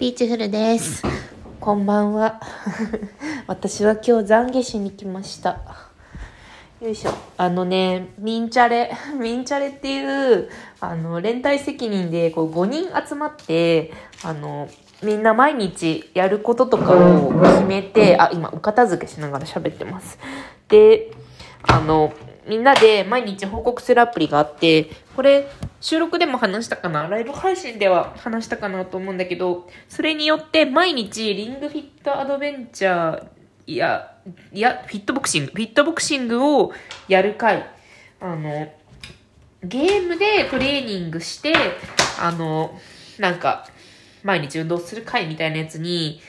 ビーチフルです。こんばんは。私は今日懺悔しに来ました。よいしょ。あのね、ミンチャレ、ミンチャレっていう、あの、連帯責任でこう5人集まって、あの、みんな毎日やることとかを決めて、あ、今、お片付けしながら喋ってます。で、あの、みんなで毎日報告するアプリがあって、これ、収録でも話したかな？ライブ配信では話したかなと思うんだけど、それによって毎日リングフィットアドベンチャー、いや、いや、フィットボクシング、フィットボクシングをやる回、あの、ゲームでトレーニングして、あの、なんか、毎日運動する回みたいなやつに、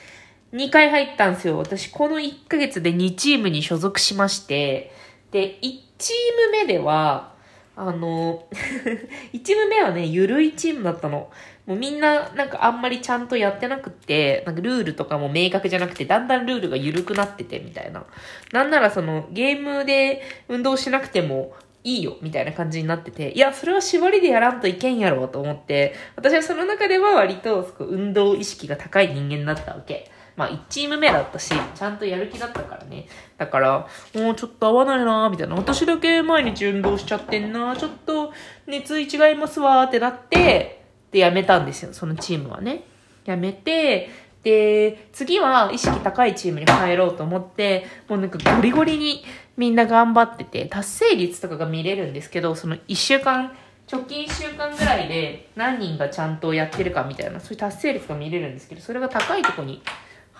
2回入ったんですよ。私、この1ヶ月で2チームに所属しまして、で、1チーム目では、あの、1チーム目はね、ゆるいチームだったの。もうみんな、なんかあんまりちゃんとやってなくって、なんかルールとかも明確じゃなくて、だんだんルールが緩くなってて、みたいな。なんならその、ゲームで運動しなくても、いいよ、みたいな感じになってて、いや、それは縛りでやらんといけんやろ、と思って、私はその中では割と、運動意識が高い人間だったわけ。まあ、1チーム目だったし、ちゃんとやる気だったからね。だから、もうちょっと合わないなみたいな。私だけ毎日運動しちゃってんなちょっと熱意違いますわってなって、で、やめたんですよ、そのチームはね。やめて、で、次は意識高いチームに入ろうと思って、もうなんかゴリゴリにみんな頑張ってて、達成率とかが見れるんですけど、その1週間、直近1週間ぐらいで何人がちゃんとやってるかみたいな、そういう達成率が見れるんですけど、それが高いとこに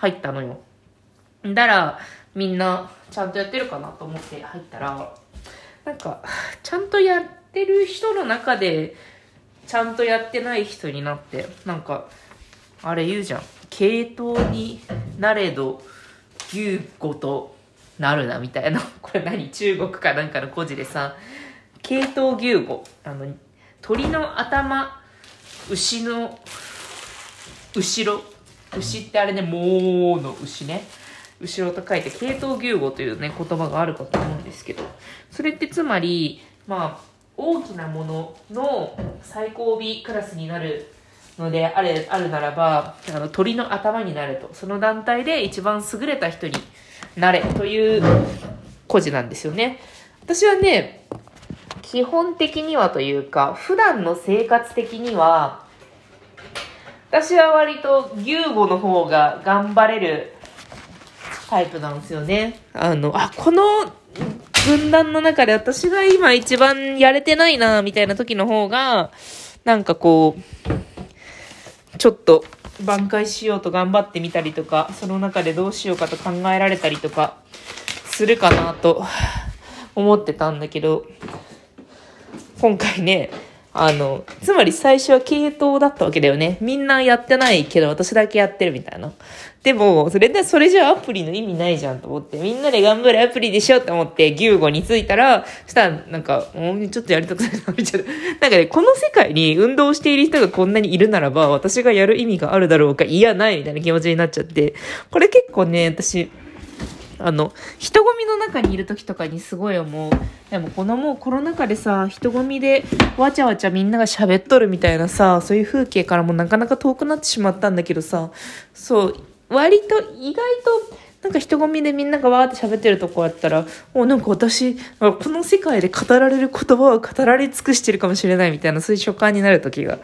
入ったのよ。だから、みんなちゃんとやってるかなと思って入ったら、なんか、ちゃんとやってる人の中で、ちゃんとやってない人になって、なんか、あれ言うじゃん。系統になれど、牛語となるな、みたいな。これ何？中国かなんかの故事でさ、系統牛語。あの、鳥の頭、牛の後ろ。牛ってあれね、もうの牛ね。後ろと書いて、系統牛語というね、言葉があるかと思うんですけど、それってつまり、まあ、大きなものの最後尾クラスになるのであれあるならばあの鳥の頭になると。その団体で一番優れた人になれという故事なんですよね。私はね基本的にはというか普段の生活的には私は割と牛語の方が頑張れるタイプなんですよね。あのあこの軍団の中で私が今一番やれてないな、みたいな時の方が、なんかこう、ちょっと挽回しようと頑張ってみたりとか、その中でどうしようかと考えられたりとか、するかなと思ってたんだけど、今回ね、あの、つまり最初は系統だったわけだよね。みんなやってないけど私だけやってるみたいな。でも、それで、それじゃアプリの意味ないじゃんと思って、みんなで頑張るアプリでしょって思って、牛語についたら、したら、なんか、もうちょっとやりたくないな、みたいな。なんかね、この世界に運動している人がこんなにいるならば、私がやる意味があるだろうか、いや、ない、みたいな気持ちになっちゃって、これ結構ね、私、あの、人混みの中にいる時とかにすごい思う。でもこのもうコロナ禍でさ、人混みでわちゃわちゃみんなが喋っとるみたいなさ、そういう風景からもなかなか遠くなってしまったんだけどさ、そう、割と意外と、なんか人混みでみんながわーって喋ってるとこあったら、おなんか私、この世界で語られる言葉を語られ尽くしてるかもしれないみたいな、そういう所感になる時が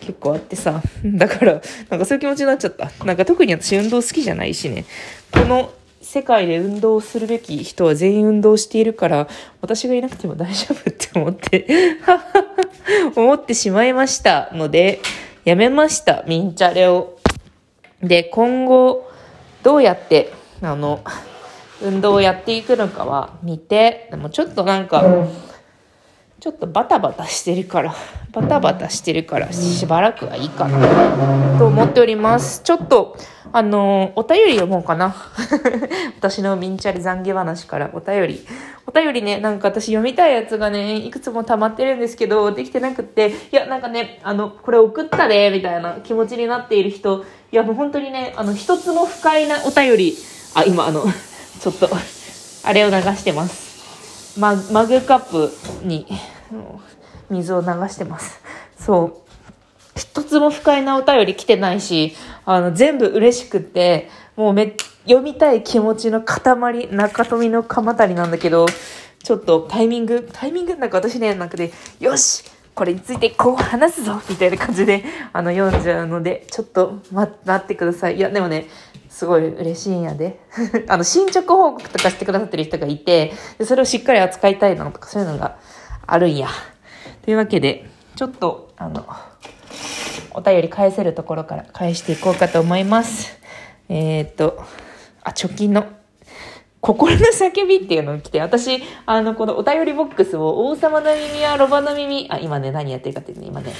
結構あってさ。だから、なんかそういう気持ちになっちゃった。なんか特に私運動好きじゃないしね。この世界で運動するべき人は全員運動しているから、私がいなくても大丈夫って思って、思ってしまいましたので、やめました、ミンチャレを。で、今後、どうやって、あの、運動をやっていくのかは見て、でもちょっとなんか、ちょっとバタバタしてるから、バタバタしてるから、しばらくはいいかな、と思っております。ちょっと、あの、お便り読もうかな。私のミンチャリ懺悔話からお便り。お便りね、なんか私読みたいやつがね、いくつも溜まってるんですけど、できてなくって、いや、なんかね、あの、これ送ったで、みたいな気持ちになっている人、いや、もう本当にね、あの、一つも不快なお便り、あ、今、あの、ちょっと、あれを流してます。ママグカップに水を流してます。そう。一つも不快なお便り来てないし、あの、全部嬉しくって、もうめ、読みたい気持ちの塊、中富の鎌足りなんだけど、ちょっとタイミング、タイミングなんか私ね、なんかで、よしこれについてこう話すぞみたいな感じで、あの、読んじゃうので、ちょっと待ってください。いや、でもね、すごい嬉しいんやで。あの、進捗報告とかしてくださってる人がいて、でそれをしっかり扱いたいのとかそういうのがあるんや。というわけで、ちょっと、あの、お便り返せるところから返していこうかと思います。えー、っと、あ、貯金の心の叫びっていうのが来て、私、あの、このお便りボックスを王様の耳はロバの耳、あ、今ね、何やってるかっていうね、今ね、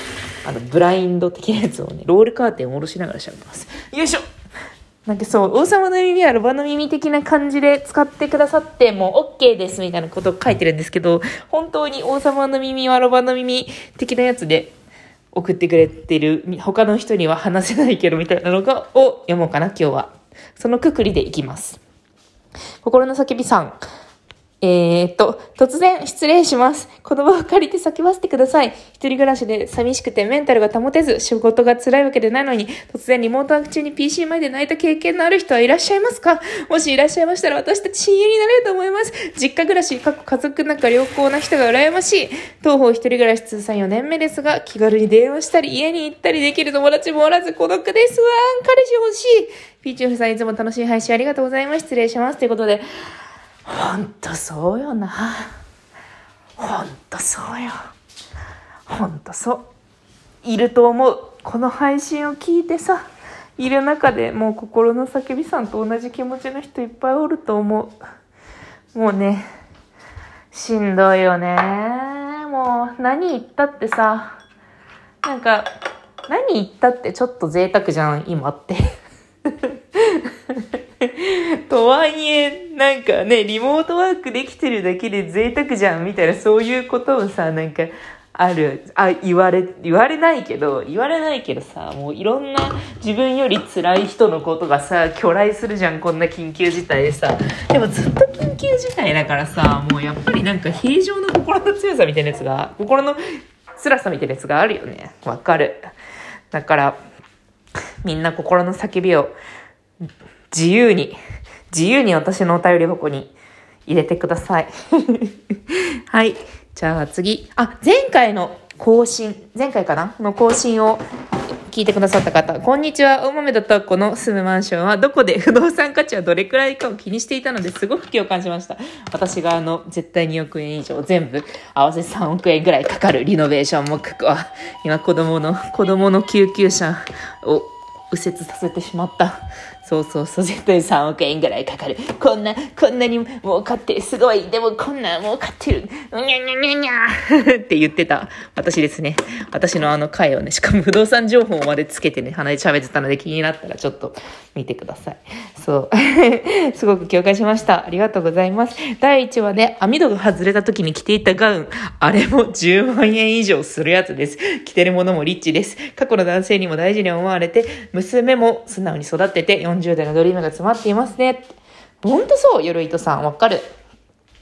あの、ブラインド的なやつをね、ロールカーテンを下ろしながら喋ってます。よいしょなんかそう、王様の耳はロバの耳的な感じで使ってくださって、もう OK ですみたいなことを書いてるんですけど、本当に王様の耳はロバの耳的なやつで送ってくれてる、他の人には話せないけどみたいなのが、を読もうかな、今日は。そのくくりでいきます。心の叫びさん。えー、っと、突然失礼します。言葉を借りて叫ばせてください。一人暮らしで寂しくてメンタルが保てず、仕事が辛いわけでないのに、突然リモートワーク中に PC 前で泣いた経験のある人はいらっしゃいますか？もしいらっしゃいましたら私たち親友になれると思います。実家暮らし、各家族仲良好な人が羨ましい。東方一人暮らし通算4年目ですが、気軽に電話したり家に行ったりできる友達もおらず孤独ですわ彼氏欲しい。ピーチューフさんいつも楽しい配信ありがとうございます。失礼します。ということで、ほんとそうよな。ほんとそうよ。ほんとそう。いると思う。この配信を聞いてさ、いる中でもう心の叫びさんと同じ気持ちの人いっぱいおると思う。もうね、しんどいよね。もう何言ったってさ、なんか、何言ったってちょっと贅沢じゃん、今って。とはいえ、なんかね、リモートワークできてるだけで贅沢じゃん、みたいな、そういうことをさ、なんか、ある、あ、言われ、言われないけど、言われないけどさ、もういろんな自分より辛い人のことがさ、巨来するじゃん、こんな緊急事態でさ。でもずっと緊急事態だからさ、もうやっぱりなんか平常の心の強さみたいなやつが、心の辛さみたいなやつがあるよね。わかる。だから、みんな心の叫びを自由に、自由に私のお便り箱に入れてください。はい。じゃあ次。あ、前回の更新、前回かなの更新を聞いてくださった方、こんにちは。大豆田とこの住むマンションはどこで不動産価値はどれくらいかを気にしていたのですごく共感しました。私があの、絶対2億円以上全部合わせ3億円ぐらいかかるリノベーション目標は、今子供の、子供の救急車を右折させてしまった。そうそうそう、絶対3億円ぐらいかかる。こんな、こんなに儲かって、すごい。でもこんな儲かってる。うにゃにゃにゃにゃ って言ってた私ですね。私のあの回をね、しかも不動産情報までつけてね、鼻で喋ってたので気になったらちょっと見てください。そう。すごく共感しました。ありがとうございます。第1話で網戸が外れた時に着ていたガウン。あれも10万円以上するやつです。着てるものもリッチです。過去の男性にも大事に思われて、娘も素直に育てて、40代のドリームが詰まっていますね。ほんとそう、よろいとさん。わかる。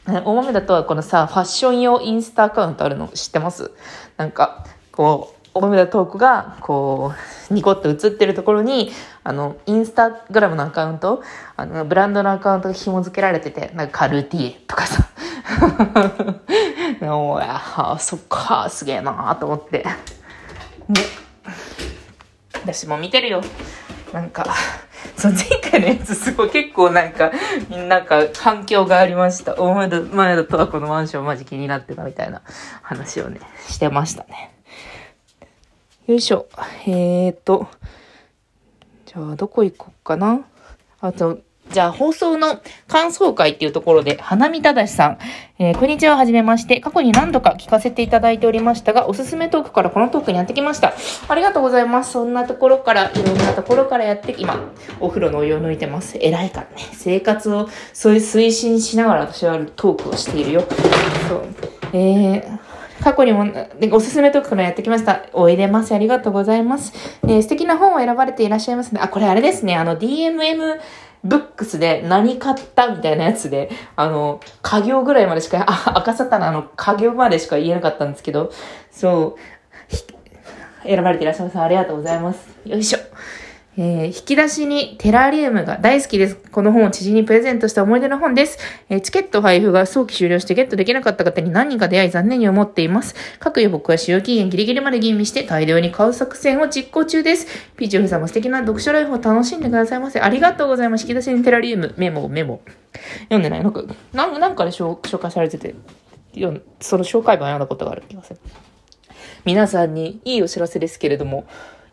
大豆だとこのさ、ファッション用インスタアカウントあるの知ってます？なんか、こう、大豆田トークが、こう、ニコッと映ってるところに、あの、インスタグラムのアカウント、あの、ブランドのアカウントが紐付けられてて、なんかカルティエとかさ。おや、そっか、すげえなと思って。ね。私も見てるよ。なんか、そう、前回のやつすごい結構なんか、なんか反響がありました。お前だ、前だとはこのマンションマジ気になってたみたいな話をね、してましたね。よいしょ。えーと、じゃあどこ行こうかな？あと、じゃあ、放送の感想会っていうところで、花見正さん。えー、こんにちは、はじめまして。過去に何度か聞かせていただいておりましたが、おすすめトークからこのトークにやってきました。ありがとうございます。そんなところから、いろんなところからやって、今、お風呂のお湯を抜いてます。偉いからね。生活を、そういう推進しながら私はトークをしているよ。そう。えー、過去にも、おすすめトークからやってきました。おいでます。ありがとうございます。えー、素敵な本を選ばれていらっしゃいますね。あ、これあれですね。あの、DMM、ブックスで何買ったみたいなやつで、あの、家業ぐらいまでしか、あ、赤さたなの家業までしか言えなかったんですけど、そう、選ばれていらっしゃいます。ありがとうございます。よいしょ。えー引き出しにテラリウムが大好きです。この本を知人にプレゼントした思い出の本です。えーチケット配布が早期終了してゲットできなかった方に何人か出会い残念に思っています。各予告は使用期限ギリギリまで吟味して大量に買う作戦を実行中です。ピーチオフさんも素敵な読書ライフを楽しんでくださいませ。ありがとうございます。引き出しにテラリウム、メモ、メモ。読んでないなんか、なんなんかで紹介されてて、その紹介文読んだことがある気がする。皆さんにいいお知らせですけれども、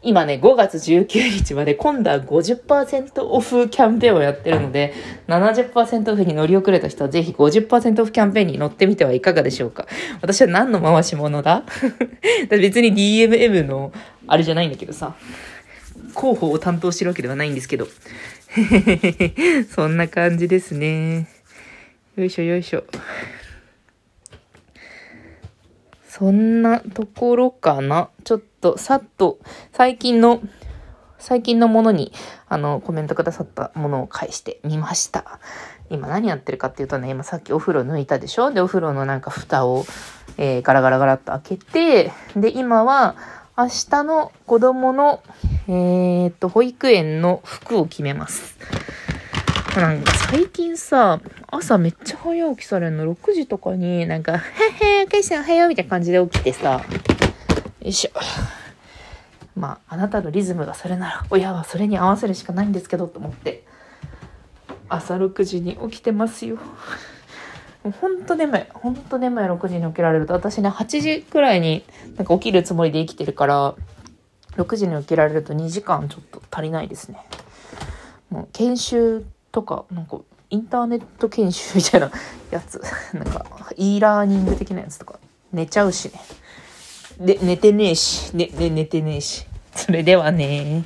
今ね、5月19日まで今度は50%オフキャンペーンをやってるので、70%オフに乗り遅れた人はぜひ50%オフキャンペーンに乗ってみてはいかがでしょうか。私は何の回し物だ？別に DMM のあれじゃないんだけどさ、広報を担当してるわけではないんですけど。そんな感じですね。よいしょよいしょ。そんなところかな？ちょっと、さっと、最近の、最近のものに、あの、コメントくださったものを返してみました。今何やってるかっていうとね、今さっきお風呂抜いたでしょ？で、お風呂のなんか蓋を、えーガラガラガラっと開けて、で、今は、明日の子供の、えーっと、保育園の服を決めます。なん最近さ、朝めっちゃ早起きされるの、6時とかになんか、へへー、ケイさんおはようみたいな感じで起きてさ、よいしょ。まあ、あなたのリズムがそれなら、親はそれに合わせるしかないんですけど、と思って、朝6時に起きてますよ。もうほんと眠い。ほんと眠い6時に起きられると、私ね、8時くらいになんか起きるつもりで生きてるから、6時に起きられると2時間ちょっと足りないですね。もう研修とか、なんか、インターネット研修みたいな やつ、なんか、e ラーニング的なやつとか、寝ちゃうしね。で、寝てねえし、ね、ね、寝てねえし。それではね